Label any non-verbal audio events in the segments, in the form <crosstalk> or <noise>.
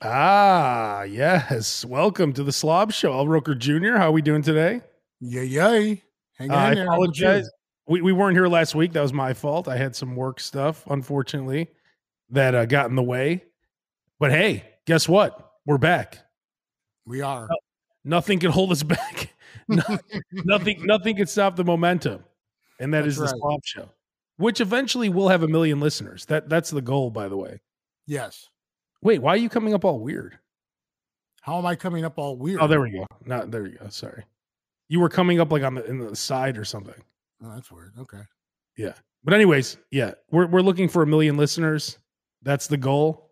Ah, yes. Welcome to the Slob Show. Al Roker Jr., how are we doing today? Yay, yay. Hang Uh, on I there. Apologize. We, we weren't here last week. That was my fault. I had some work stuff, unfortunately, that uh, got in the way. But hey, guess what? We're back. We are. Nothing can hold us <laughs> back. Nothing, nothing can stop the momentum. And that That's is the right. Slob Show, which eventually will have a million listeners. That That's the goal, by the way. Yes. Wait, why are you coming up all weird? How am I coming up all weird? Oh, there we go. No, there you go. Sorry. You were coming up like on the in the side or something. Oh, that's weird. Okay. Yeah. But anyways, yeah, we're we're looking for a million listeners. That's the goal.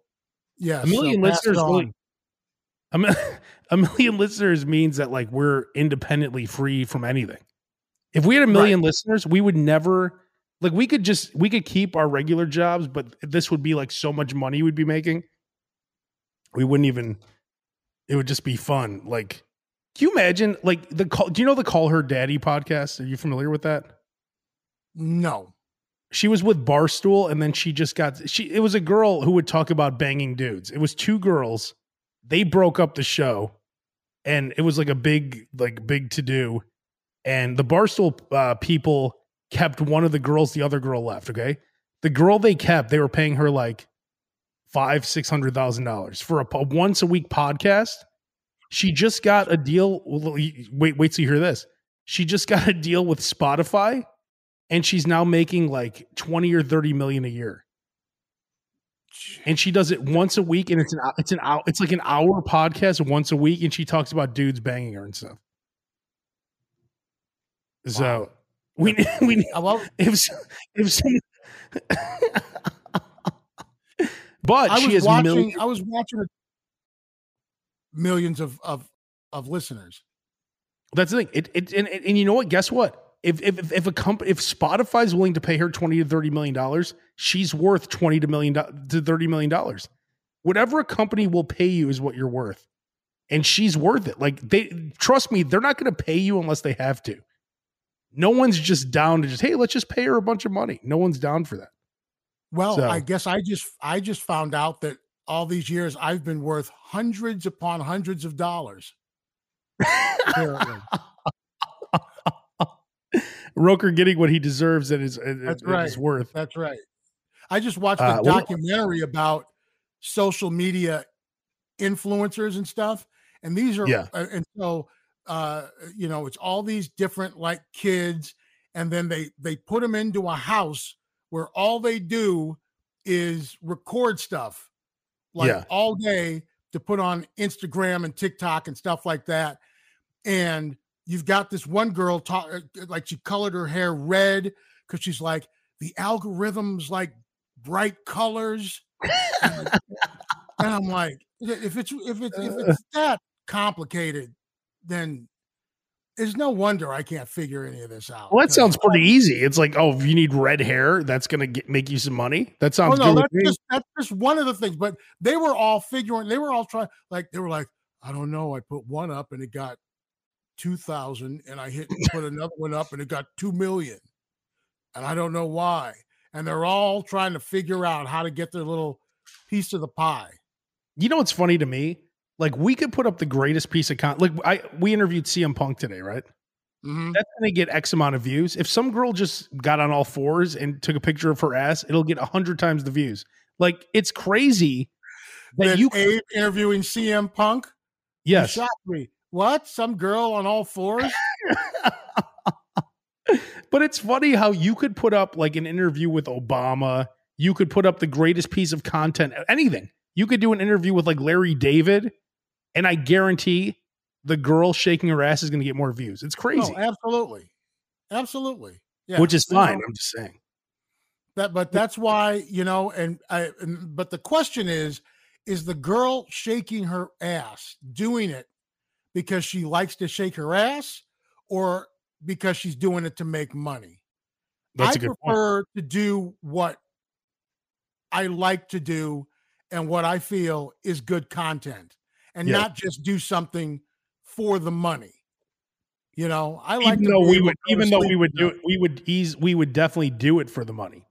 Yes. a million so listeners really, <laughs> a, <laughs> a million listeners means that like we're independently free from anything. If we had a million listeners, we would never like we could just we could keep our regular jobs, but this would be like so much money we'd be making. We wouldn't even it would just be fun. Like can you imagine like the call do you know the Call Her Daddy podcast? Are you familiar with that? No. she was with Barstool and then she just got she it was a girl who would talk about banging dudes. It was two girls. They broke up the show and it was like a big like big to do and the Barstool uh, people kept one of the girls the other girl left, okay? The girl they kept, they were paying her like 5 600,000 dollars for a, po- once a week podcast. She just got a deal wait wait till you hear this. She just got a deal with Spotify and she's now making like 20 or 30 million a year and she does it once a week and it's an it's an hour it's like an hour podcast once a week and she talks about dudes banging her and stuff so we <laughs> we well, if if <laughs> but I she was has watching. millions I was watching millions of of of listeners. That's the thing. It, it and, and and you know what? Guess what? If if if a company if Spotify's willing to pay her twenty to thirty million dollars, she's worth twenty to million to thirty million dollars. Whatever a company will pay you is what you're worth, and she's worth it. Like they trust me, they're not going to pay you unless they have to. No one's just down to just hey, let's just pay her a bunch of money. No one's down for that. Well, So- I guess I just I just found out that all these years I've been worth hundreds upon hundreds of dollars. Apparently. <laughs> Roker getting what he deserves and is and That's is right. worth. That's right. I just watched Uh, a what- documentary about social media influencers and stuff, and these are Yeah. uh, and so uh, you know it's all these different like kids, and then they they put them into a house where all they do is record stuff like Yeah. all day to put on Instagram and TikTok and stuff like that, and you've got this one girl talk uh, uh, like she colored her hair red because she's like the algorithms like bright colors. And, <laughs> and i'm like if it's if it's if it's uh. that complicated then there's no wonder i can't figure any of this out Well, that sounds pretty easy. It's like, oh, if you need red hair, that's gonna get, make you some money. That Oh sounds no, good. that's just that's just one of the things. But they were all figuring. They were all trying. Like they were like, I don't know. I put one up and it got two thousand, and I hit put another one up and it got two million, and I don't know why. And they're all trying to figure out how to get their little piece of the pie. You know what's funny to me? Like we could put up the greatest piece of content. Like I we interviewed CM Punk today, right? Mhm. That's gonna get X amount of views. If some girl just got on all fours and took a picture of her ass, it'll get a hundred times the views. Like it's crazy that you Abe interviewing CM Punk. yes. shocked me. What? Some girl on all fours? <laughs> but it's funny how you could put up like an interview with Obama. You could put up the greatest piece of content, anything. You could do an interview with like Larry David, and I guarantee the girl shaking her ass is going to get more views. It's oh, crazy, Oh, absolutely, absolutely. Yeah, which is fine. I'm just saying. that but that's why you know and i and, but the question is is the girl shaking her ass doing it because she likes to shake her ass or because she's doing it to make money That's i a good point. I prefer to do what i like to do and what i feel is good content and Yeah. not just do something for the money you know i like Even though we would, to go to even though we would do it, we would ease, we would definitely do it for the money.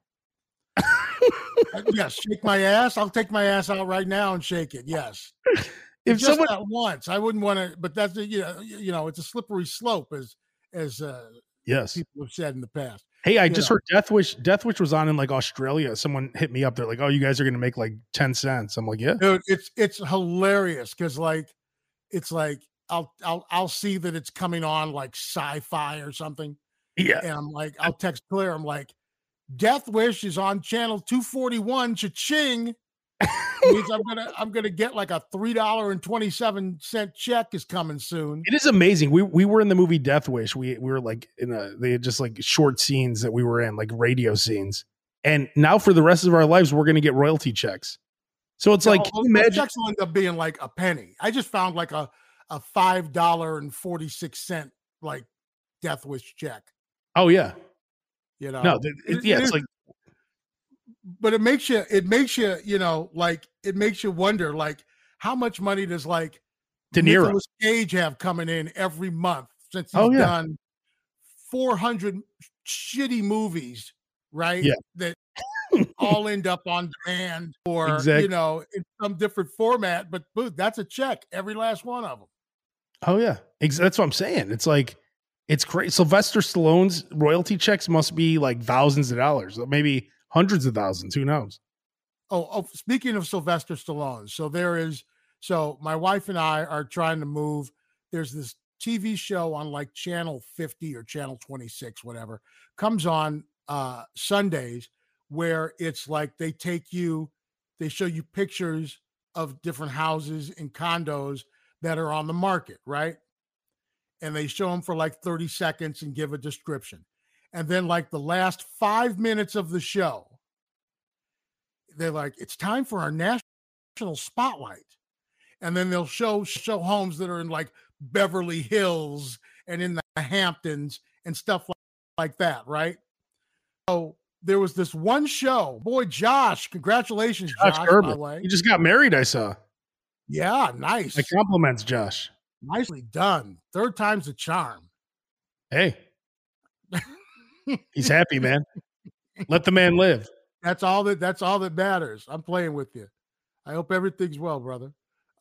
Uh, yes, shake my ass. I'll take my ass out right now and shake it. Yes. <laughs> if just someone once, I wouldn't want to. But that's you know, you know, it's a slippery slope, as as uh, yes, people have said in the past. Hey, I you just know. heard Death Wish. Death Wish was on in like Australia. Someone hit me up. They're like, "Oh, you guys are going to make like ten cents." I'm like, "Yeah." dude it's it's hilarious because like it's like i'll i'll i'll see that it's coming on like sci-fi or something Yeah. and i'm like i'll text claire i'm like death wish is on channel 241 cha-ching means i'm gonna i'm gonna get like a three dollar and 27 cent check is coming soon It is amazing. We we were in the movie Death Wish. We we were like in a they had just like short scenes that we were in, like radio scenes. And now for the rest of our lives, we're gonna get royalty checks. So it's like, can imagine? checks will end up being like a penny i just found like a a five dollar and 46 cent like death wish check Oh yeah, you know no, it- It- yeah, it it's is- like but it makes you it makes you you know like it makes you wonder like how much money does like De Niro. Nicolas Cage have coming in every month since he's Oh, yeah. done 400 shitty movies right Yeah. that <laughs> all end up on demand or Exact- you know in some different format but dude, that's a check every last one of them Oh yeah, that's what I'm saying. It's like it's crazy. Sylvester Stallone's royalty checks must be like thousands of dollars, maybe hundreds of thousands. Who knows? Oh, oh, speaking of Sylvester Stallone, so there is so my wife and I are trying to move. There's this TV show on like channel 50 or channel 26, whatever, comes on uh Sundays where it's like they take you, they show you pictures of different houses and condos that are on the market, right? And they show them for like 30 seconds and give a description. And then, like the last five minutes of the show, they're like, it's time for our national spotlight. And then they'll show show homes that are in like Beverly Hills and in the Hamptons and stuff like, like that, right? So there was this one show. Boy, Josh, congratulations, Josh Josh, Gerber. by the way. He just got married. I saw. Yeah, nice. My compliments, Josh. Nicely done. Third time's a charm. Hey, <laughs> he's happy, man. Let the man live. That's all that that's all that matters. I'm playing with you. I hope everything's well, brother.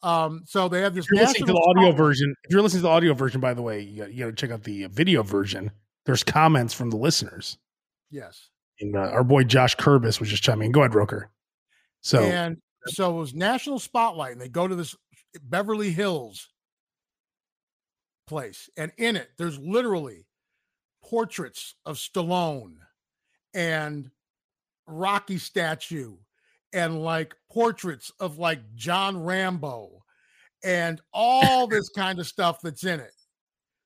Um, so they have this If you're listening to the audio version, if you're listening to the audio version, by the way, you got, you got to check out the video version. There's comments from the listeners. Yes. And uh, our boy Josh Kurbis was just chiming in. Go ahead, Roker. So And so it was National Spotlight, and they go to this Beverly Hills place, and in it, there's literally portraits of Stallone and Rocky statue, and like portraits of like John Rambo, and all <laughs> this kind of stuff that's in it.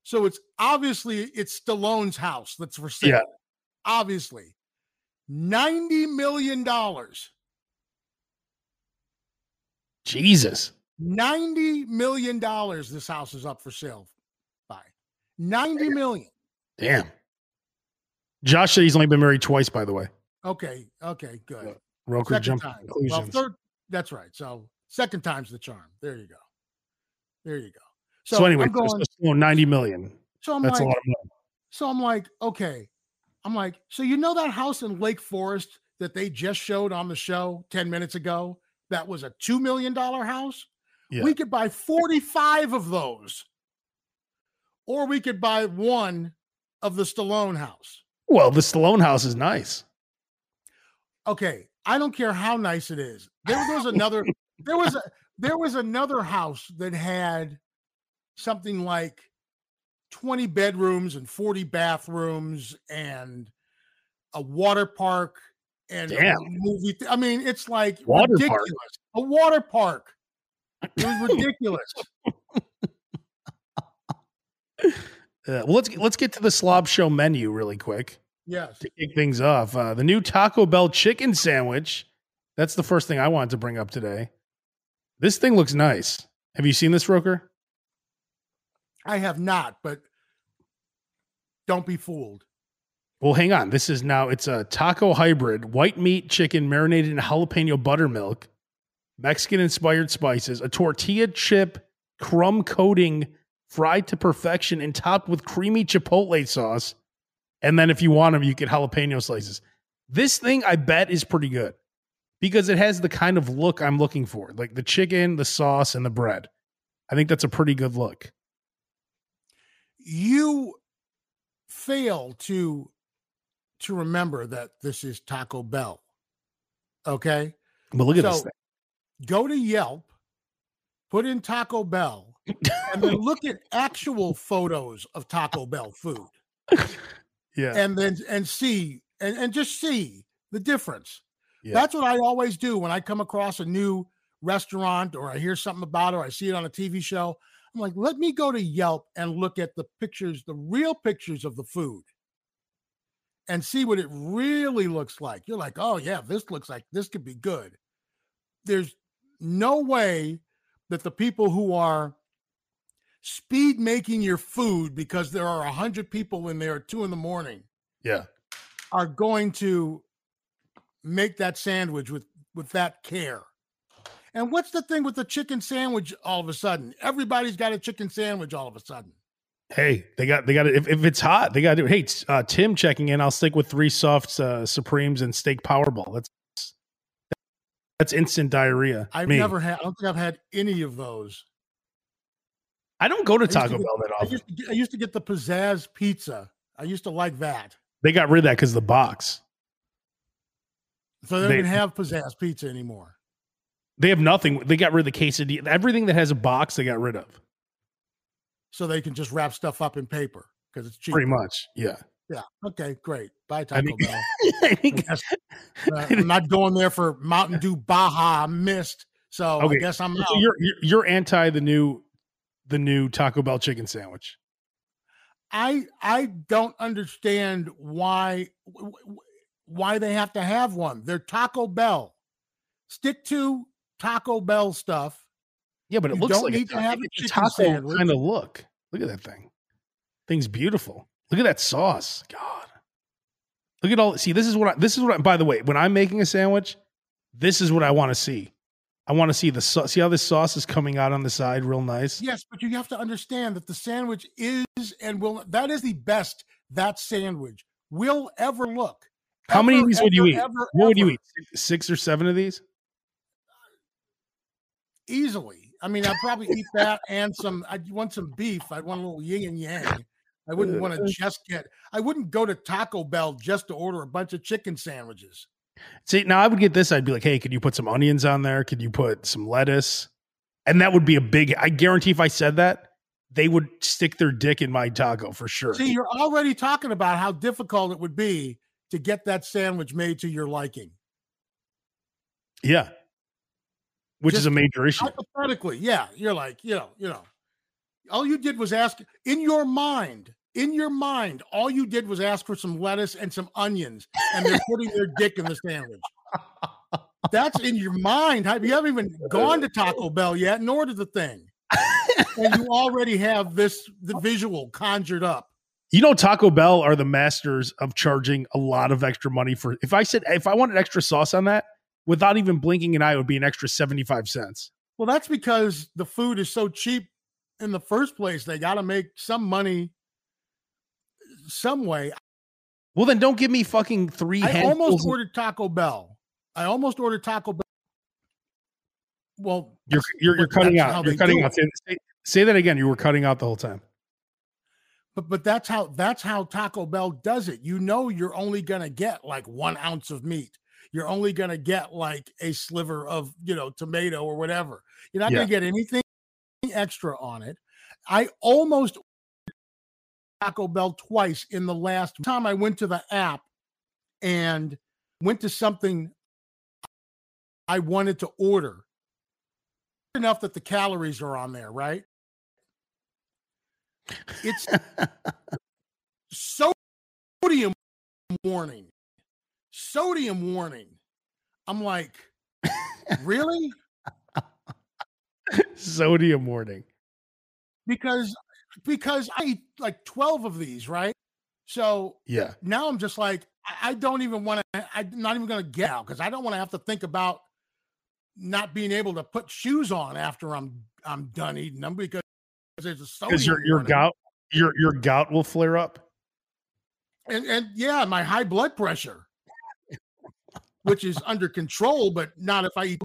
So it's obviously it's Stallone's house that's for sale. Yeah. Obviously, ninety million dollars. Jesus. 90 million dollars this house is up for sale by 90 million Damn. Josh said he's only been married twice, by the way. okay okay good Yeah, Roker second jumped time well conclusions. third that's right so second time's the charm there you go there you go so, anyway, i'm going so 90 million. so i'm That's like a lot of money. so i'm like okay i'm like so you know that house in lake forest that they just showed on the show 10 minutes ago that was a $2 million house Yeah. we could buy 45 of those or we could buy one of the Stallone house. Well, the Stallone house is nice. Okay, I don't care how nice it is. There, was another there was a there was another house that had something like 20 bedrooms and 40 bathrooms and a water park and a movie. th- I mean, it's like Water park? ridiculous. A water park. It was <laughs> ridiculous. <laughs> Uh, well, let's let's get to the slob show menu really quick yes. to kick things off. Uh, the new Taco Bell chicken sandwich. That's the first thing I wanted to bring up today. This thing looks nice. Have you seen this, Roker? I have not, but don't be fooled. Well, hang on. This is now it's a taco hybrid, white meat chicken marinated in jalapeno buttermilk, Mexican inspired spices, a tortilla chip crumb coating fried to perfection and topped with creamy chipotle sauce. And then if you want them, you get jalapeno slices. This thing I bet is pretty good. because it has the kind of look I'm looking for, like the chicken, the sauce, and the bread. I think that's a pretty good look. You fail to to remember that this is Taco Bell. Okay. But look at so, this thing. Go to Yelp, put in Taco Bell, and then look at actual photos of Taco Bell food. <laughs> Yeah. And then and see and, and just see the difference. Yeah. That's what I always do when I come across a new restaurant or I hear something about it or I see it on a TV show. I'm like, let me go to Yelp and look at the pictures, the real pictures of the food and see what it really looks like. You're like, oh, yeah, this looks like this could be good. There's no way that the people who are speed making your food because there are a hundred people in there at two in the morning. Yeah. Are going to make that sandwich with with that care. And what's the thing with the chicken sandwich all of a sudden? Everybody's got a chicken sandwich all of a sudden. Hey, they got they got it. If, if it's hot, they got to do. Hey, uh, Tim checking in. I'll stick with three soft uh, supremes and steak Power Bowl. That's that's instant diarrhea. I've Me. never had. I don't think I've had any of those. I don't go to Taco to get, Bell that often. I used, get, I used, to get, the pizzazz pizza. I used to like that. They got rid of that because the box. So they, they don't have pizzazz pizza anymore. They have nothing. They got rid of the quesadilla. Everything that has a box, they got rid of. So they can just wrap stuff up in paper because it's cheap. Pretty much, yeah. Yeah. Okay. Great. Bye, Taco <laughs> I mean, Bell. I guess, <laughs> uh, I'm not going there for Mountain Dew Baja Mist. So okay. I guess I'm. So you're you're anti the new the new Taco Bell chicken sandwich. I I don't understand why why they have to have one. They're Taco Bell. Stick to Taco Bell stuff. Yeah, but it you looks like need a, to have a, a taco kind of look. Look at that thing. Thing's beautiful. Look at that sauce. God. Look at all. See, this is what I, this is what. I, by the way, when I'm making a sandwich, this is what I want to see. I want to see the sauce. See how this sauce is coming out on the side, real nice. Yes, but you have to understand that the sandwich is and will. That is the best that sandwich will ever look. How ever, many of these ever, would you eat? Ever, what would you eat? Six or seven of these? Easily. I mean, I'd probably eat that and some. I'd want some beef. I'd want a little yin and yang. I wouldn't uh, want to uh. just get. I wouldn't go to Taco Bell just to order a bunch of chicken sandwiches. See, now I would get this. I'd be like, hey, could you put some onions on there? Could you put some lettuce? And that would be a big. I guarantee if I said that, they would stick their dick in my taco for sure. See, you're already talking about how difficult it would be to get that sandwich made to your liking. Yeah. Which Just is a major issue. Hypothetically, yeah. You're like, you know, you know, all you did was ask in your mind, in your mind, all you did was ask for some lettuce and some onions, and they're putting their dick in the sandwich. That's in your mind. You haven't even gone to Taco Bell yet, nor to the thing. and you already have this the visual conjured up. You know, Taco Bell are the masters of charging a lot of extra money for. If I said if I wanted extra sauce on that, without even blinking an eye, it would be an extra seventy five cents. Well, that's because the food is so cheap in the first place. They got to make some money some way. Well, then don't give me fucking three. I almost ordered Taco Bell. I almost ordered Taco Bell. Well, you're you're, you're cutting out. You're cutting out. Say, say that again. You were cutting out the whole time. But but that's how that's how Taco Bell does it. You know, you're only gonna get like one ounce of meat. You're only gonna get like a sliver of you know tomato or whatever. You're not yeah. gonna get anything extra on it. I almost Taco Bell twice in the last time I went to the app and went to something I wanted to order. Enough that the calories are on there, right? It's sodium warning. Sodium warning. I'm like, really? <laughs> sodium warning. Because because I eat like 12 of these, right? So yeah, now I'm just like, I, don't even want to, I'm not even going to get out because I don't want to have to think about not being able to put shoes on after I'm I'm done eating them because there's a because your your gout your your gout will flare up. And and yeah, my high blood pressure. which is under control, but not if I eat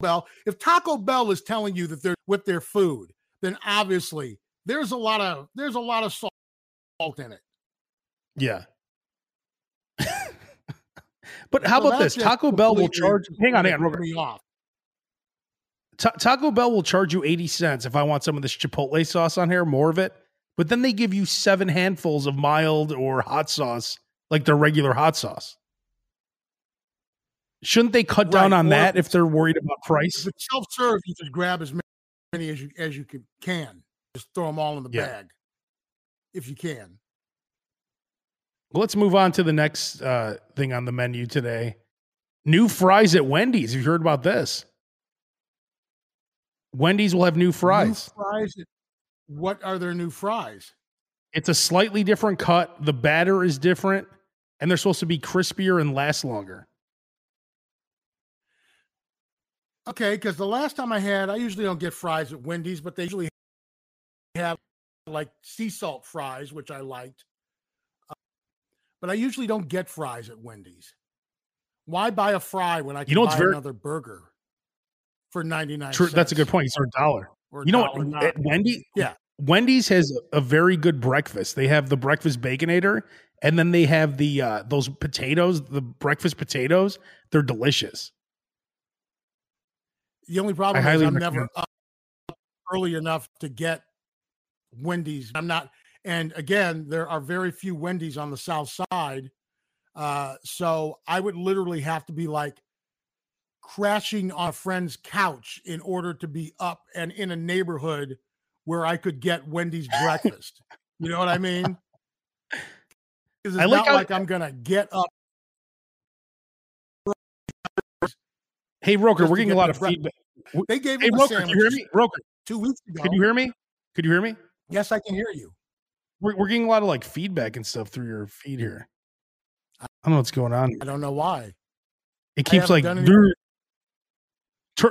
Bell. If Taco Bell is telling you that they're with their food, then obviously there's a lot of there's a lot of salt in it. Yeah. but how so about this? Taco Bell will charge. Hang on, hang on. Me off. Ta- Taco Bell will charge you 80 cents if I want some of this chipotle sauce on here, more of it. But then they give you seven handfuls of mild or hot sauce, like their regular hot sauce. Shouldn't they cut down right. on or that if they're worried about price? Self serve, you just grab as many as you as you can. Just throw them all in the yeah. bag if you can. Well, let's move on to the next uh, thing on the menu today. New fries at Wendy's. Have you heard about this? Wendy's will have new fries. New fries. What are their new fries? It's a slightly different cut. The batter is different, and they're supposed to be crispier and last longer. Okay, because the last time I had, I usually don't get fries at Wendy's, but they usually have like sea salt fries, which I liked. Uh, but I usually don't get fries at Wendy's. Why buy a fry when I can you know, buy very, another burger for 99 True, That's a good point. It's a dollar. Or you know what? At Wendy, yeah. Wendy's has a very good breakfast. They have the breakfast baconator, and then they have the uh, those potatoes, the breakfast potatoes. They're delicious. The only problem I is I'm never up early enough to get Wendy's. I'm not, and again, there are very few Wendy's on the South Side. Uh, so I would literally have to be like crashing on a friend's couch in order to be up and in a neighborhood where I could get Wendy's breakfast. you know what I mean? Because It's I like not how, like I'm gonna get up. Hey Roker, we're getting a lot of feedback. They gave hey, Roker, can you hear me? Roker, two weeks ago. Can you hear me? Could you hear me? Yes, I can hear you. We're, we're getting a lot of like feedback and stuff through your feed here. I don't know what's going on. I don't know why. It keeps like turn,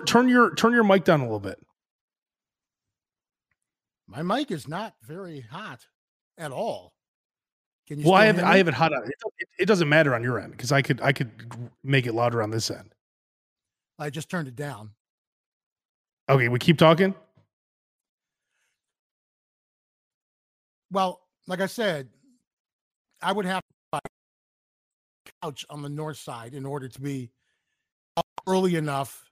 turn your turn your mic down a little bit. My mic is not very hot at all. Can you well, I have I have it hot. It, it doesn't matter on your end because I could I could make it louder on this end. I just turned it down. Okay, we keep talking. Well, like I said, I would have to buy a couch on the north side in order to be early enough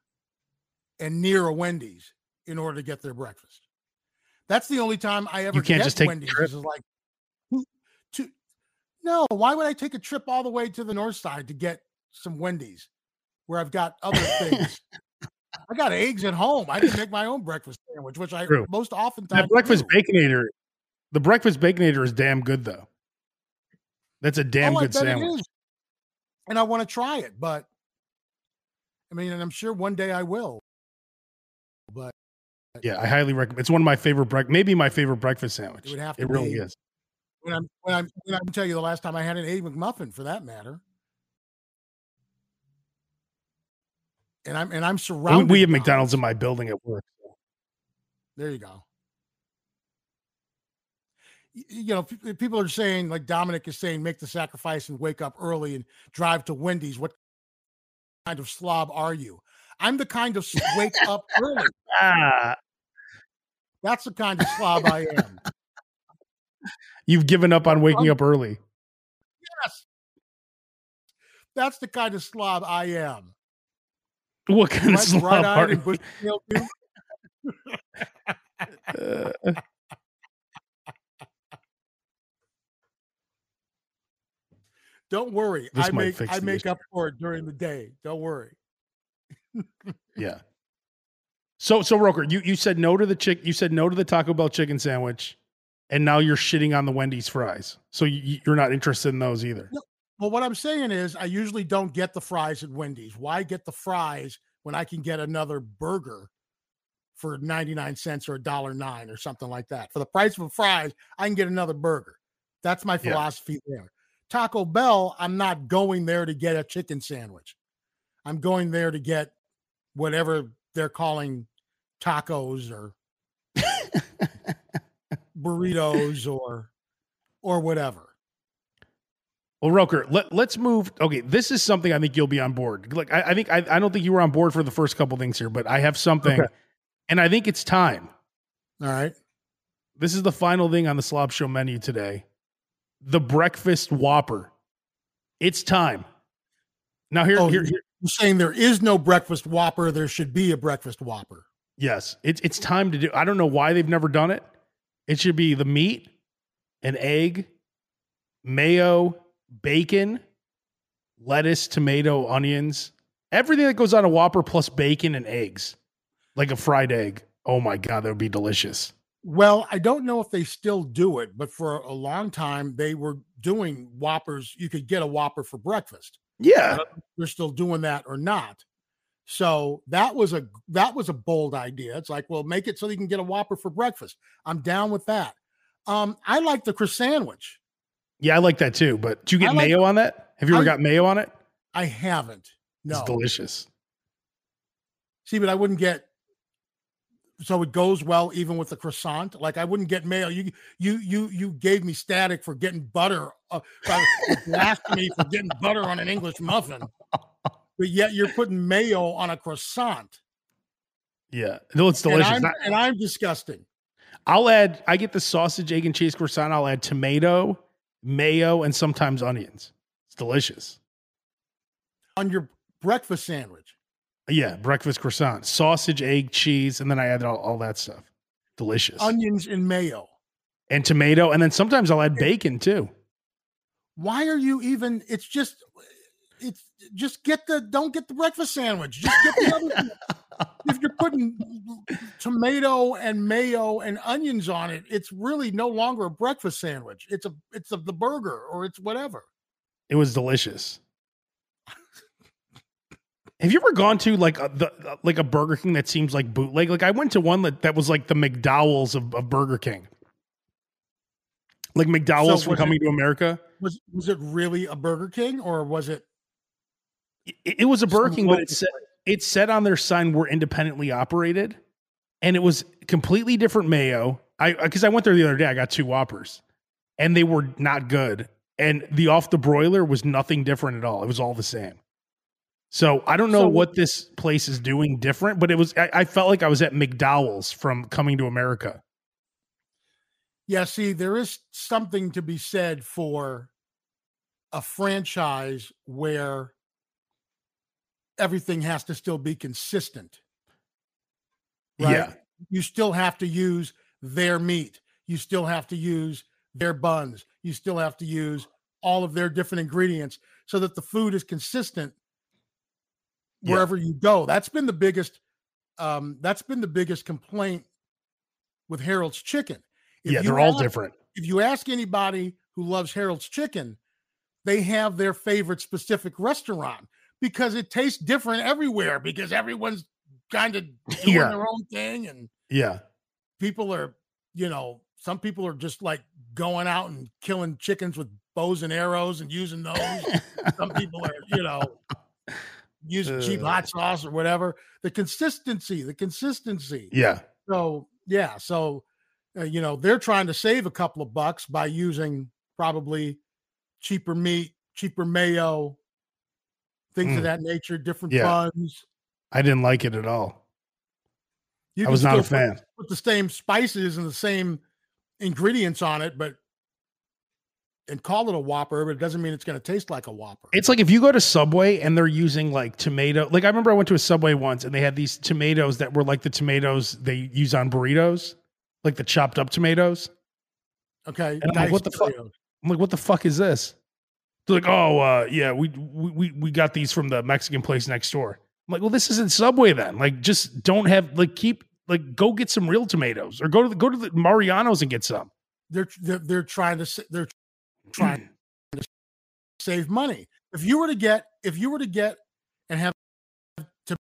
and near a Wendy's in order to get their breakfast. That's the only time I ever you can't just take Wendy's. Is like, to, no, why would I take a trip all the way to the north side to get some Wendy's where I've got other things? <laughs> I got eggs at home. I didn't make my own breakfast sandwich, which I True. most often that breakfast do. baconator. The breakfast baconator is damn good though. That's a damn oh, good sandwich. And I want to try it, but I mean, and I'm sure one day I will. But yeah, I highly recommend. It's one of my favorite break, maybe my favorite breakfast sandwich. It would have to. It really is. When I'm when I'm when I can tell you the last time I had an egg McMuffin, for that matter. And I'm and I'm surrounded. We have McDonald's in my building at work. There you go. You know, people are saying, like Dominic is saying, make the sacrifice and wake up early and drive to Wendy's. What kind of slob are you? I'm the kind of wake up early. Ah. <laughs> That's the kind of slob I am. You've given up on waking up early. Yes. That's the kind of slob I am. What kind of slob are you? <laughs> <laughs> Don't worry. This I make I make up for it during the day. Don't worry <laughs> yeah. So so Roker, you you said no to the chick. You said no to the Taco Bell chicken sandwich, and now you're shitting on the Wendy's fries. So you, you're not interested in those either. No. Well, what I'm saying is, I usually don't get the fries at Wendy's. Why get the fries when I can get another burger for 99 cents or a dollar nine or something like that? For the price of a fries, I can get another burger. That's my philosophy yeah. there. Taco Bell, I'm not going there to get a chicken sandwich. I'm going there to get whatever they're calling tacos or burritos or or whatever. Well, Roker, let, let's move. Okay, this is something I think you'll be on board. Like, I, I think I, I don't think you were on board for the first couple things here, but I have something, Okay. and I think it's time. All right. This is the final thing on the Slob Show menu today. The breakfast Whopper. It's time. Now here, Oh, here, here You're saying there is no breakfast Whopper. There should be a breakfast Whopper. yes, it's it's time to do. I don't know why they've never done it. It should be the meat, an egg, mayo, bacon, lettuce, tomato, onions, everything that goes on a Whopper plus bacon and eggs, like a fried egg. Oh my god, that would be delicious. Well, I don't know if they still do it, but for a long time they were doing Whoppers. You could get a Whopper for breakfast. Yeah, They're still doing that or not. So that was a that was a bold idea. It's like, well, make it so you can get a Whopper for breakfast. I'm down with that. Um, I like the croissant sandwich. yeah, I like that too. But do you get like- mayo on that? Have you ever I- got mayo on it? I haven't. No. It's delicious. See, but I wouldn't get so it goes well even with the croissant. Like I wouldn't get mayo. You you you you gave me static for getting butter. Uh, <laughs> blasphemy for getting butter on an English muffin. But yet you're putting mayo on a croissant. Yeah, no, it's And delicious. I'm, and I'm disgusting. I'll add. I get the sausage, egg, and cheese croissant. I'll add tomato, mayo, and sometimes onions. It's delicious. On your breakfast sandwich. Yeah, breakfast croissant, sausage, egg, cheese, and then I added all, all that stuff. Delicious. Onions and mayo. and tomato, and then sometimes I'll add bacon too. Why are you even it's just it's just get the don't get the breakfast sandwich. Just get the <laughs> other if you're putting tomato and mayo and onions on it, it's really no longer a breakfast sandwich. It's a it's a, the burger or it's whatever. It was delicious. Have you ever gone to like a, the uh, like a Burger King that seems like bootleg? Like I went to one that, that was like the McDowell's of, of Burger King. Like McDowell's So from Coming to America. Was was it really a Burger King or was it It, it was a Burger King, but it said it said on their sign we're independently operated, and it was completely different mayo. I because I went there the other day, I got two Whoppers, and they were not good. And the off the broiler was nothing different at all. It was all the same. So I don't know So- what this place is doing different, but it was. I, I felt like I was at McDowell's from Coming to America. Yeah, see, there is something to be said for a franchise where everything has to still be consistent. Right? Yeah, You still have to use their meat. You still have to use their buns. You still have to use all of their different ingredients so that the food is consistent Yeah. wherever you go. That's been the biggest um that's been the biggest complaint with Harold's chicken. If yeah, they're all ask- different. if you ask anybody who loves Harold's chicken, they have their favorite specific restaurant because it tastes different everywhere because everyone's kind of <laughs> doing Yeah. their own thing and Yeah, people are, you know, some people are just like going out and killing chickens with bows and arrows and using those. some people are, you know, using cheap Uh. hot sauce or whatever. The consistency, the consistency. yeah, So yeah, so uh, you know they're trying to save a couple of bucks by using probably cheaper meat, cheaper mayo, things Mm. of that nature, different Yeah. buns. I didn't like it at all. You I was not a fan. Put, put the same spices and the same ingredients on it, but and call it a Whopper, but it doesn't mean it's going to taste like a Whopper. It's like if you go to Subway and they're using like tomato. Like I remember I went to a Subway once and they had these tomatoes that were like the tomatoes they use on burritos, like the chopped up tomatoes. okay, I'm like, what the fuck? I'm like, what the fuck is this? They're like, oh uh, yeah, we, we we got these from the Mexican place next door. I'm like, well, this isn't Subway then. Like, just don't have like keep like go get some real tomatoes or go to the go to the Mariano's and get some. They're they're, they're trying to they're trying to <clears throat> save money. If you were to get if you were to get and have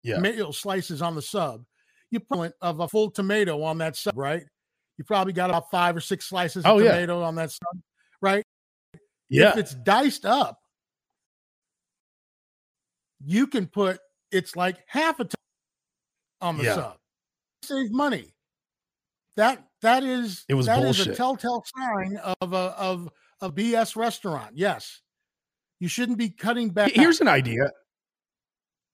Yeah. tomato slices on the sub, you put of a full tomato on that sub, right? You probably got about five or six slices of Oh, yeah. tomato on that sub, right? Yeah, If it's diced up, you can put it's like half a ton on the Yeah. sub. Save money. That that is It was that is a bullshit. telltale sign of a of a BS restaurant. Yes. You shouldn't be cutting back. Here's an idea.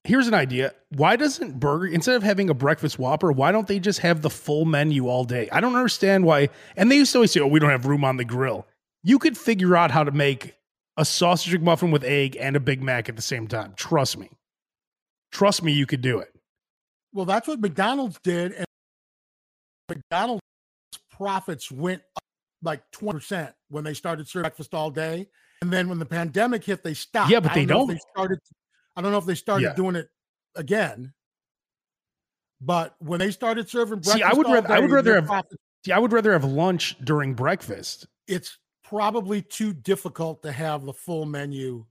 Here's an idea. Why doesn't Burger instead of having a breakfast Whopper, why don't they just have the full menu all day? I don't understand why. And they used to always say, "Oh, we don't have room on the grill." You could figure out how to make a sausage McMuffin with egg and a Big Mac at the same time. Trust me. Trust me, you could do it. Well, that's what McDonald's did, and McDonald's profits went up like twenty percent when they started serving breakfast all day, and then when the pandemic hit, they stopped. Yeah, but I they know if don't. They started. I don't know if they started Yeah. doing it again, but when they started serving breakfast, See, I would rather- I would rather have- profits- See, I would rather have lunch during breakfast. It's probably too difficult to have the full menu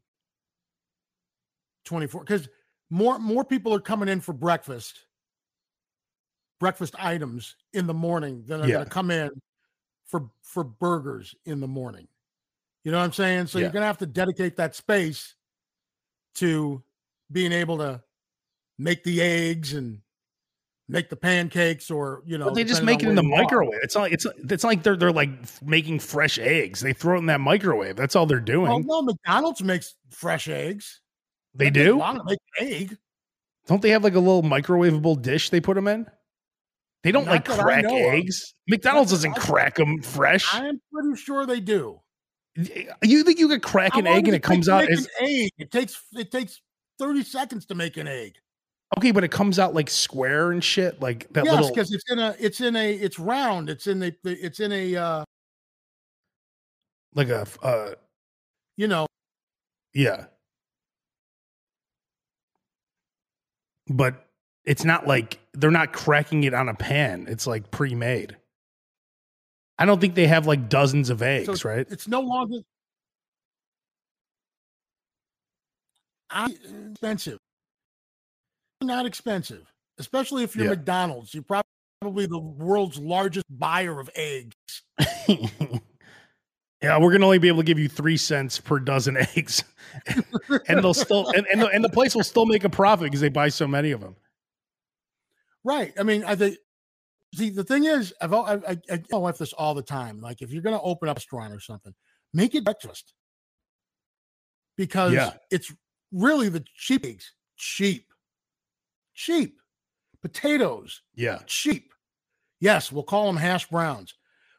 twenty four because more more people are coming in for breakfast, breakfast items in the morning than are Yeah. going to come in for for burgers in the morning. You know what I'm saying? So Yeah. you're going to have to dedicate that space to being able to make the eggs and make the pancakes or you know they just make it in the microwave. It's not. It's it's like they're they're like making fresh eggs. They throw it in that microwave. That's all they're doing. Well, no, McDonald's makes fresh eggs. they takes do. make egg. Don't they have like a little microwavable dish they put them in? They don't Not like crack know of. eggs. McDonald's doesn't crack them fresh. I am pretty sure they do. You think you could crack an egg and it comes out as an egg. It takes it takes thirty seconds to make an egg. okay, but it comes out like square and shit, like that yes, little. because it's in a it's in a it's round. It's in the it's in a uh like a uh you know yeah but it's not like they're not cracking it on a pan it's like pre-made i don't think they have like dozens of eggs so right It's no longer I, expensive. Not expensive, especially if you're Yeah. McDonald's. You're probably the world's largest buyer of eggs. <laughs> yeah we're gonna only be able to give you three cents per dozen <laughs> eggs <laughs> and they'll still and, and, the, and the place will still make a profit because they buy so many of them Right. I mean, I think. See, the thing is, I've I, I, I tell my this all the time. Like, if you're going to open up a restaurant or something, make it breakfast because Yeah. it's really the cheap eggs. Cheap, cheap potatoes. yeah Cheap. Yes, we'll call them hash browns.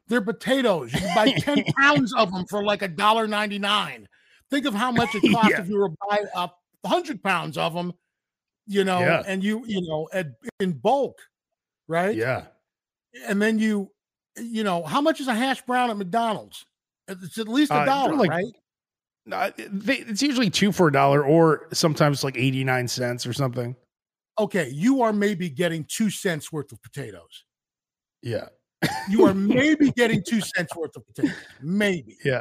They're potatoes. You can buy <laughs> ten pounds of them for like a dollar ninety nine. Think of how much it <laughs> costs Yeah. if you were to buy a hundred pounds of them. You know, Yeah. and you you know at, in bulk, right? yeah. And then you you know how much is a hash brown at mcdonald's? It's at least Uh, a they're dollar like- right? No, they, it's usually two for a dollar or sometimes like 89 cents or something. Okay you are maybe getting two cents worth of potatoes. Yeah. You are <laughs> maybe getting two cents worth of potatoes maybe. Yeah.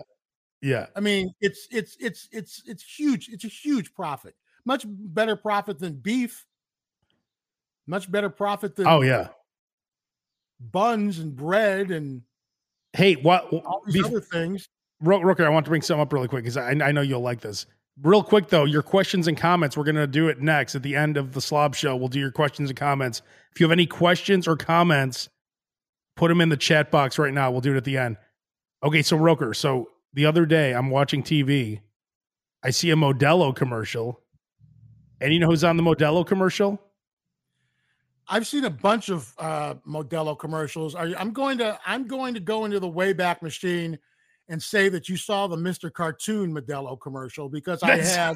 yeah. I mean it's it's it's it's it's huge it's a huge profit much better profit than beef much better profit than oh yeah buns and bread and hey what all these bef- other things Ro- Roker, I want to bring something up really quick because I, I know you'll like this. Real quick though, your questions and comments. We're gonna do it next at the end of the Slob Show. We'll do your questions and comments. If you have any questions or comments, put them in the chat box right now. We'll do it at the end. Okay, so Roker, so the other day I'm watching TV, I see a Modelo commercial, and you know who's on the Modelo commercial? I've seen a bunch of uh, Modelo commercials. Are you, I'm going to I'm going to go into the Wayback Machine and say that you saw the Mr. Cartoon Modelo commercial because I That's- had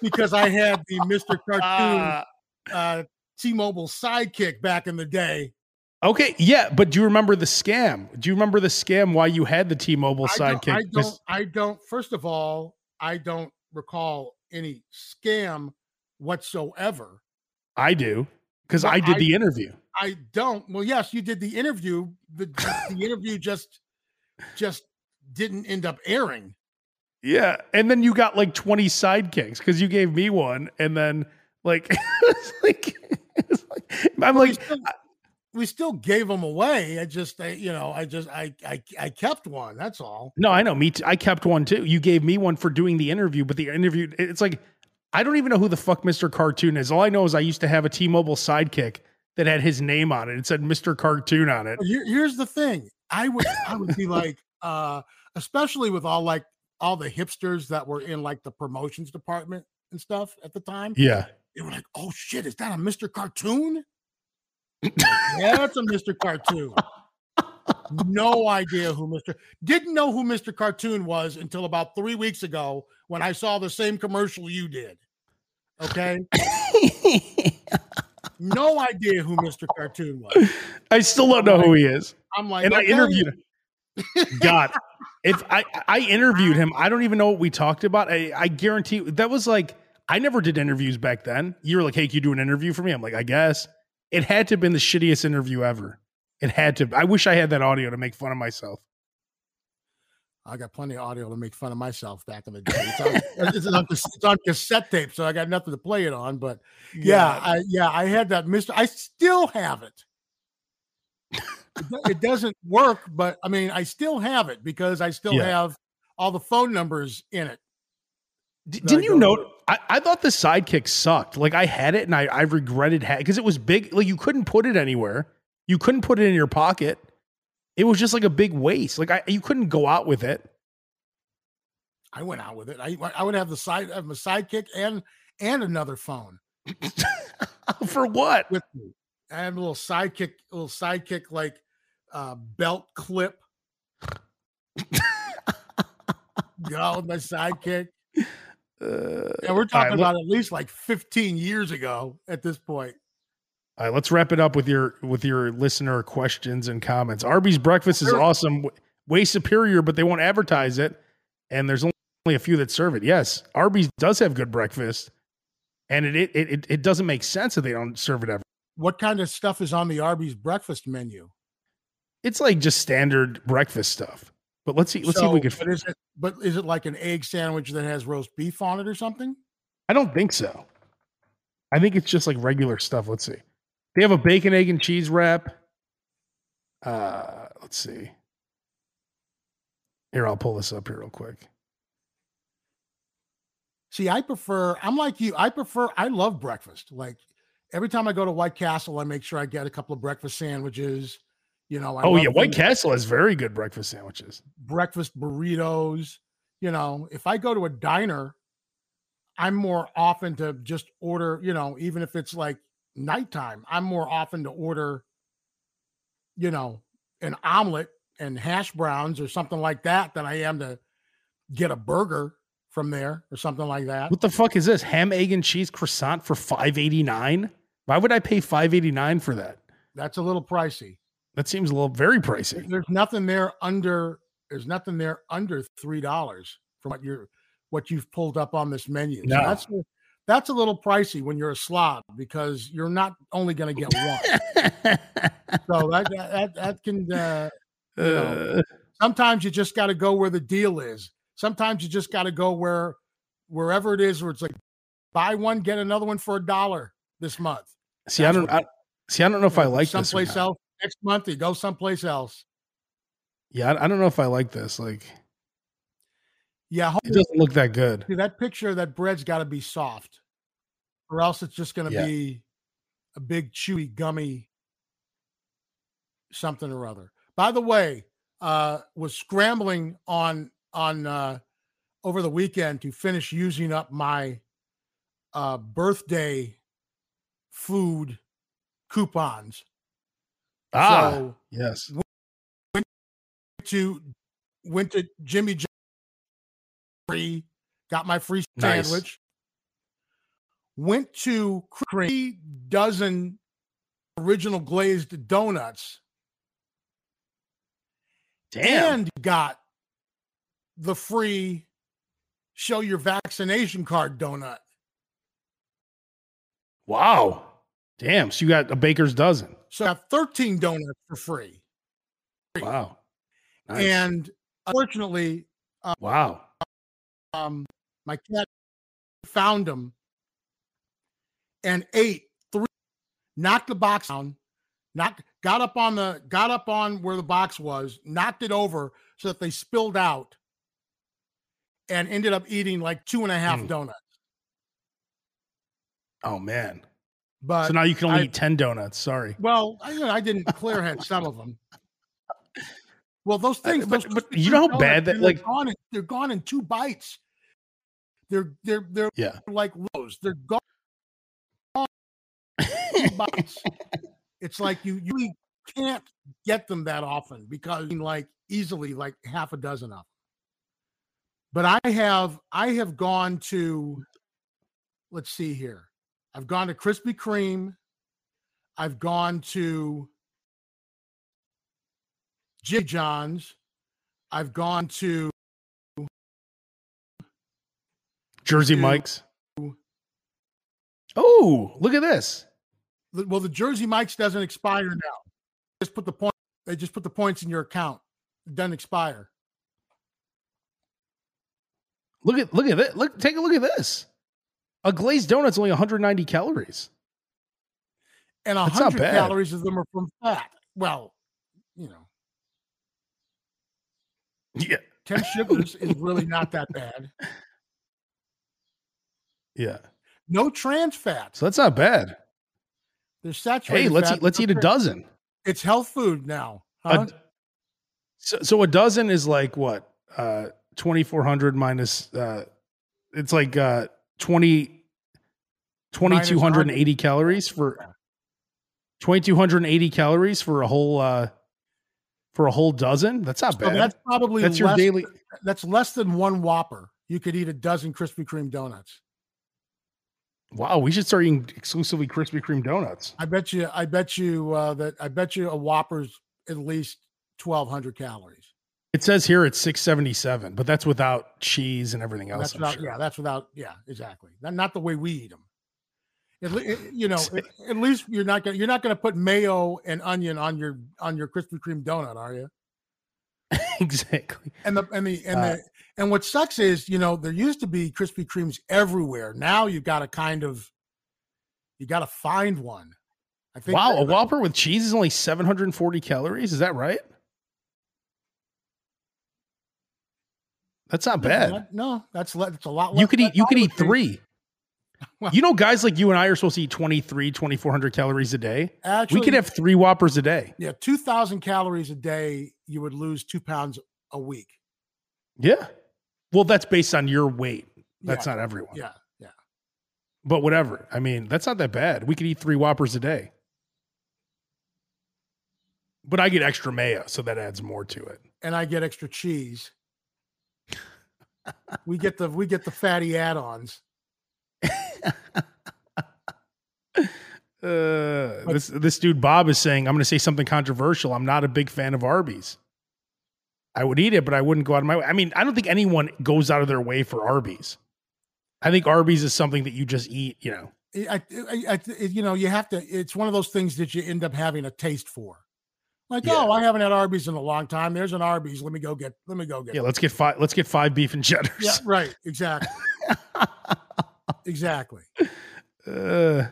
because I had the Mr. Cartoon <laughs> uh, T-Mobile sidekick back in the day. Okay, yeah, but do you remember the scam? Do you remember the scam why you had the T-Mobile I don't, sidekick? I 'Cause- don't I don't first of all I don't recall any scam whatsoever. I do because I did I- the interview. I don't. Well, yes, you did the interview. The, the interview just just didn't end up airing. Yeah, and then you got like twenty sidekicks because you gave me one, and then like, <laughs> it's like, it's like I'm we like, still, we still gave them away. I just, I, you know, I just, I, I, I kept one. That's all. no, I know. Me, too. I kept one too. You gave me one for doing the interview, but the interview, it's like, I don't even know who the fuck Mister Cartoon is. All I know is I used to have a T-Mobile sidekick that had his name on it. It said Mister Cartoon on it. Here, here's the thing. I would, I would be like, <laughs> uh, especially with all like all the hipsters that were in like the promotions department and stuff at the time. Yeah. They were like, "Oh shit, is that a Mr. Cartoon?" yeah, it's a Mr. Cartoon. no idea who Mr. Didn't know who Mr. Cartoon was until about three weeks ago when I saw the same commercial you did. Okay. <laughs> no idea who Mr. Cartoon was. I still don't know who he is. I'm like, And I interviewed him. God, if I I interviewed him, I don't even know what we talked about. I, I guarantee that was like I never did interviews back then. You were like, "Hey, can you do an interview for me?" I'm like, "I guess." It had to have been the shittiest interview ever. It had to. I wish I had that audio to make fun of myself. I got plenty of audio to make fun of myself back in the day. It's on, <laughs> it's on, it's on cassette tape, so I got nothing to play it on. But yeah, I, yeah, I had that Mister. I still have it. it. doesn't work, but I mean, I still have it because I still Yeah. have all the phone numbers in it. D- didn't you know? I, I thought the sidekick sucked. Like I had it and I, I regretted because it was big. Like you couldn't put it anywhere. You couldn't put it in your pocket. It was just like a big waste. Like I, you couldn't go out with it. I went out with it. I I would have the side have my sidekick and and another phone <laughs> For what? with me. I have a little sidekick, a little sidekick like uh, belt clip. Go with my sidekick. <laughs> Uh, And we're talking look- about at least like 15 years ago at this point. All right, let's wrap it up with your with your listener questions and comments. Arby's breakfast is awesome, way superior, but they won't advertise it, and there's only a few that serve it. Yes, Arby's does have good breakfast, and it it it, it doesn't make sense that they don't serve it ever. What kind of stuff is on the Arby's breakfast menu? It's like just standard breakfast stuff. But let's see let's see if we So, can. But is it but is it like an egg sandwich that has roast beef on it or something? I don't think so. I think it's just like regular stuff. Let's see. They have a bacon, egg, and cheese wrap. Uh, let's see. Here, I'll pull this up here real quick. See, I prefer, I'm like you. I prefer, I love breakfast. Like every time I go to White Castle, I make sure I get a couple of breakfast sandwiches. You know, I oh yeah, White Castle has very good breakfast sandwiches. breakfast burritos. You know, if I go to a diner, I'm more often to just order, you know, even if it's like nighttime, I'm more often to order, you know, an omelet and hash browns or something like that than I am to get a burger from there or something like that. What the fuck is this? Ham, egg, and cheese croissant for five eighty nine? Why would I pay five eighty nine for that? That's a little pricey. That seems a little very pricey. There's nothing there under there's nothing there under three dollars from what you're what you've pulled up on this menu. So No. that's a- that's a little pricey when you're a slob because you're not only going to get one. so <laughs> that that that, can uh, know, Uh, sometimes you just got to go where the deal is. Sometimes you just got to go where wherever it is where it's like buy one get another one for a dollar this month. see, I don't. I, see, I don't know if I like someplace else next month. You go someplace else. Yeah, I, I don't know if I like this. Like, Yeah, it doesn't look that good. See, that picture that bread's got to be soft, or else it's just going to Yeah. be a big, chewy, gummy something or other. By the way, uh, was scrambling on on uh, over the weekend to finish using up my uh, birthday food coupons. Ah, So yes. Went to went to Jimmy John's free, got my free Nice. sandwich. Went to three dozen original glazed donuts Damn. and got the free show your vaccination card donut. wow. Damn. So you got a baker's dozen. So I got 13 donuts for free. Wow. Nice. And unfortunately, uh, wow. Um, my cat found them and ate three, knocked the box down, knocked, got up on the, got up on where the box was, knocked it over so that they spilled out, and ended up eating like two and a half Mm. donuts. Oh man. But so now you can only I- eat ten donuts. Sorry. well, I, you know, I didn't clear had some of them. Well, those uh, things, but- those but you know how bad that, like- gone in, they're gone in two bites. They're they're they're Yeah. <laughs> like lows. They're gone bites. <laughs> It's like you you really can't get them that often because like easily like half a dozen of them. But I have I have gone to let's see here. I've gone to Krispy Kreme. I've gone to Jimmy John's. I've gone to Jersey to- Mike's. Oh, look at this. the- well, the Jersey Mike's doesn't expire now. Just put the point. They just put the points in your account. It doesn't expire. Look at look at it. Look, take a look at this. A glazed donut's only 190 calories. And a hundred calories of them are from fat. Well, you know, Yeah. ten sugars is really not that bad. Yeah. No trans fats. So that's not bad. There's saturated. Hey, let's fat, eat, let's eat a dozen. It's health food now. A- so, so a dozen is like what? Uh 2400 minus uh it's like uh 20 2280 calories for 2280 calories for a whole uh for a whole dozen. That's not So bad. that's probably That's your less, daily That's less than one Whopper. You could eat a dozen Krispy Kreme donuts. Wow, we should start eating exclusively Krispy Kreme donuts. I bet you. I bet you uh, that. I bet you a Whopper's at least twelve hundred calories. It says here it's 677, but that's without cheese and everything else. that's without. sure. Yeah, that's without. Yeah, exactly. Not, not the way we eat them. It- you know, <laughs> at, least you're not gonna you're not gonna put mayo and onion on your on your Krispy Kreme donut, are you? <laughs> exactly. And the and the and Uh, the and what sucks is you know there used to be Krispy Kremes everywhere. Now you've got to kind of you got to find one. I think. Wow, a Whopper with cheese is only 740 calories. Is that right? That's not bad. That- no, that's it's a lot. You could eat you could eat three. <laughs> Well- You know, guys like you and I are supposed to eat 23, 2400 calories a day. Actually, we could have three Whoppers a day. yeah, two thousand calories a day. You would lose two pounds a week. Yeah. Well, that's based on your weight. That's Yeah, not everyone. Yeah, yeah. But whatever. I mean, that's not that bad. We could eat three Whoppers a day. But I get extra mayo, so that adds more to it. And I get extra cheese. <laughs> we get the we get the fatty add-ons. Uh, this this dude Bob is saying, I'm going to say something controversial. I'm not a big fan of Arby's. I would eat it, but I wouldn't go out of my way. I mean, I don't think anyone goes out of their way for Arby's. I think Arby's is something that you just eat. You know, I, I, I, you know, you have to. It's one of those things that you end up having a taste for. Like, Yeah. oh, I haven't had Arby's in a long time. There's an Arby's. Let me go get. Let me go get. yeah. Let's get five. Let's get five beef and cheddars. Yeah, right. Exactly. <laughs> exactly. <laughs> Uh,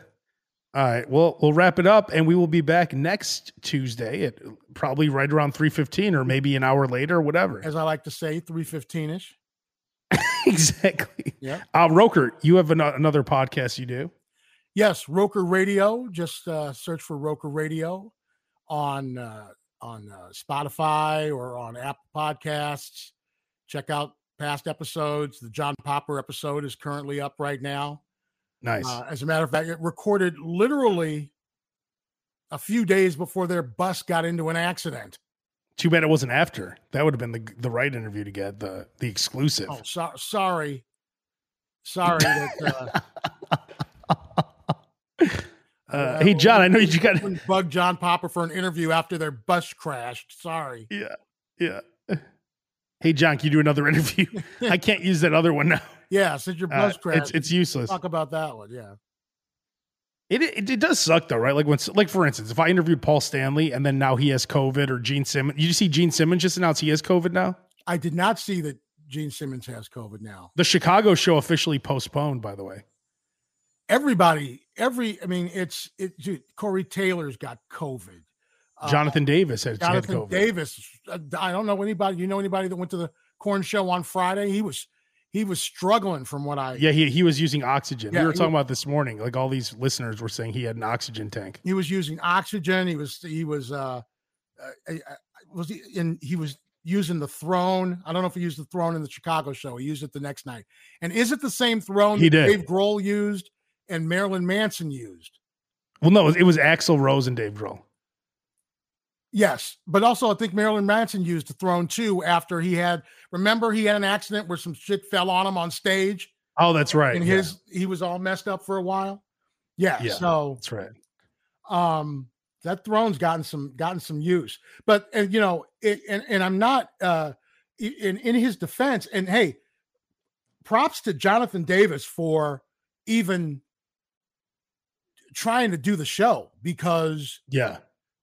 all right. Well, we'll wrap it up, and we will be back next Tuesday at probably right around three fifteen, or maybe an hour later, or whatever. As I like to say, three fifteen ish. <laughs> exactly. Yeah. Uh, Roker, you have an- another podcast you do. Yes, Roker Radio. Just uh, search for Roker Radio on uh, on uh, Spotify or on Apple Podcasts. Check out past episodes. The John Popper episode is currently up right now. Nice. Uh, as a matter of fact, it recorded literally a few days before their bus got into an accident. Too bad it wasn't after. That would have been the the right interview to get the the exclusive. Oh, so- sorry, sorry. That, uh, <laughs> Uh, hey, John, I know you got. bug John Popper for an interview after their bus crashed. Sorry. Yeah, yeah. Hey, John, can you do another <laughs> interview? I can't use that other one now. Yeah, since your Uh, bus crashed, it's it's useless. talk about that one. Yeah. It, it it does suck though, right? Like when like for instance, if I interviewed Paul Stanley and then now he has COVID or Gene Simmons, you see Gene Simmons just announced he has COVID now. I did not see that Gene Simmons has COVID now. The Chicago show officially postponed, by the way. Everybody, every, I mean, it's, it, dude, Corey Taylor's got COVID. Uh, Jonathan Davis had, had Jonathan COVID. Davis. uh, I don't know anybody. You know anybody that went to the Korn show on Friday? He was, he was struggling from what I, Yeah, he he was using oxygen. Yeah, we were talking about this morning. Like all these listeners were saying he had an oxygen tank. he was using oxygen. He was, he was, uh, uh, I- was he in? He was using the throne. I don't know if he used the throne in the Chicago show. He used it the next night. And is it the same throne He that did. Dave Grohl used and Marilyn Manson used? Well, no, it was, Axl Rose and Dave Grohl. Yes, but also I think Marilyn Manson used the throne too after he had. Remember, he had an accident where some shit fell on him on stage, Oh, that's right. and yeah, his he was all messed up for a while. Yeah, Yeah. so that's right. um that throne's gotten some gotten some use but and you know it, and and i'm not uh in in his defense and hey props to jonathan davis for even trying to do the show because Yeah.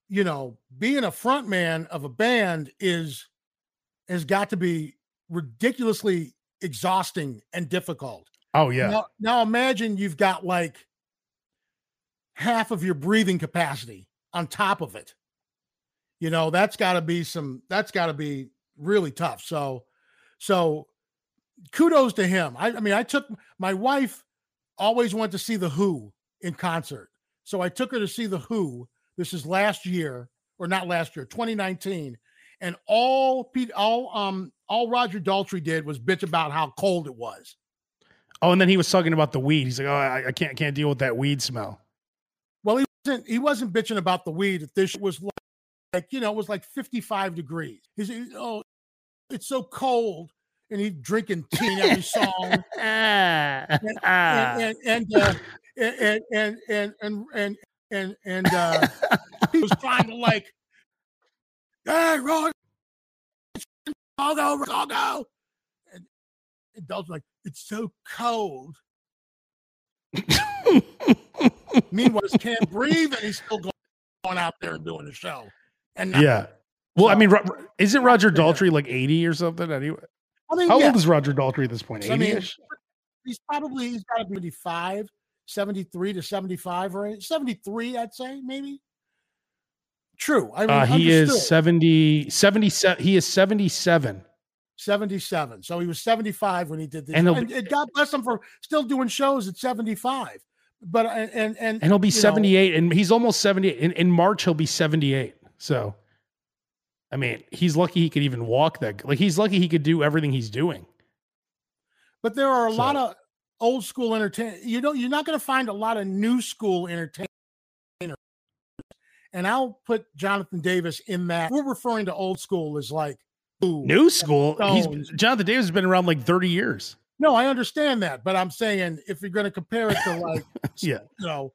You know being a front man of a band is has got to be ridiculously exhausting and difficult Oh, yeah. now, now imagine you've got like half of your breathing capacity on top of it. You know, that's got to be some that's got to be really tough. So so kudos to him. I, I mean, I took my wife always wanted to see the Who in concert. So I took her to see the Who. This is last year or not last year, 2019. And all Pete all um all Roger Daltrey did was bitch about how cold it was. Oh, and then he was talking about the weed. He's like, "Oh, I, I can't can't deal with that weed smell." Well, he wasn't. He wasn't bitching about the weed. If this was like, like, you know, it was like fifty-five degrees. He's he- oh, it's so cold, and he's drinking tea in every song, <laughs> and and and uh, and, and and and and and and uh, he was trying to like, hey, Ron, Chicago, Chicago, and, and Dalton's like, it's so cold. <laughs> Meanwhile, he can't breathe, and he's still going out there and doing the show. And yeah. Well, I mean, isn't Roger. Daltrey like 80 or something? Anyway, I mean, how yeah, old is Roger Daltrey at this point? I 80 mean, he's probably he's got to be 75, 73 to 75 right? 73, I'd say, maybe. True. I mean, Uh, he is understood. 70, 77. He is 77. 77. So he was 75 when he did this. And And, and God bless him for still doing shows at 75. But uh, and and and, he'll be you know, 78. and he's almost 78. In, in March, he'll be 78. So, I mean, he's lucky he could even walk that. Like, he's lucky he could do everything he's doing. but there are a lot of old school entertainment. You know, you're not going to find a lot of new school entertainers. And I'll put Jonathan Davis in that. We're referring to old school as like ooh, New school. Jonathan Davis has been around like 30 years. No, I understand that, but I'm saying if you're going to compare it to like, <laughs> Yeah. you know,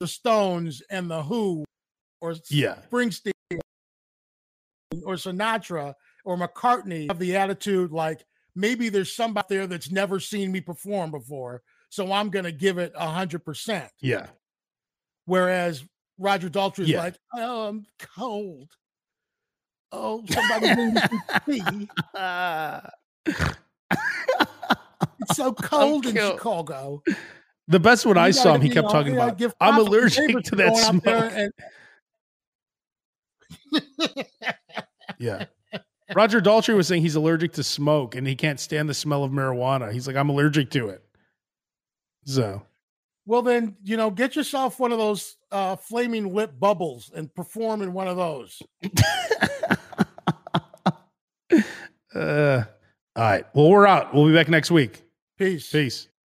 the Stones and the Who, or Yeah. Springsteen, or Sinatra or McCartney, have the attitude like maybe there's somebody there that's never seen me perform before, so I'm going to give it a hundred percent. Yeah. Whereas Roger Daltrey is Yeah. like, oh, I'm cold. Oh, <laughs> somebody bring me some tea. It's so <laughs> cold in killed. Chicago. The best one I saw him, he kept know, talking about, I'm allergic <laughs> to that smoke. and- Yeah. Roger Daltrey was saying he's allergic to smoke and he can't stand the smell of marijuana. He's like, I'm allergic to it. So, well, then you know, get yourself one of those uh, flaming lip bubbles and perform in one of those. <laughs> uh, all right. Well, we're out. We'll be back next week. Peace. Peace.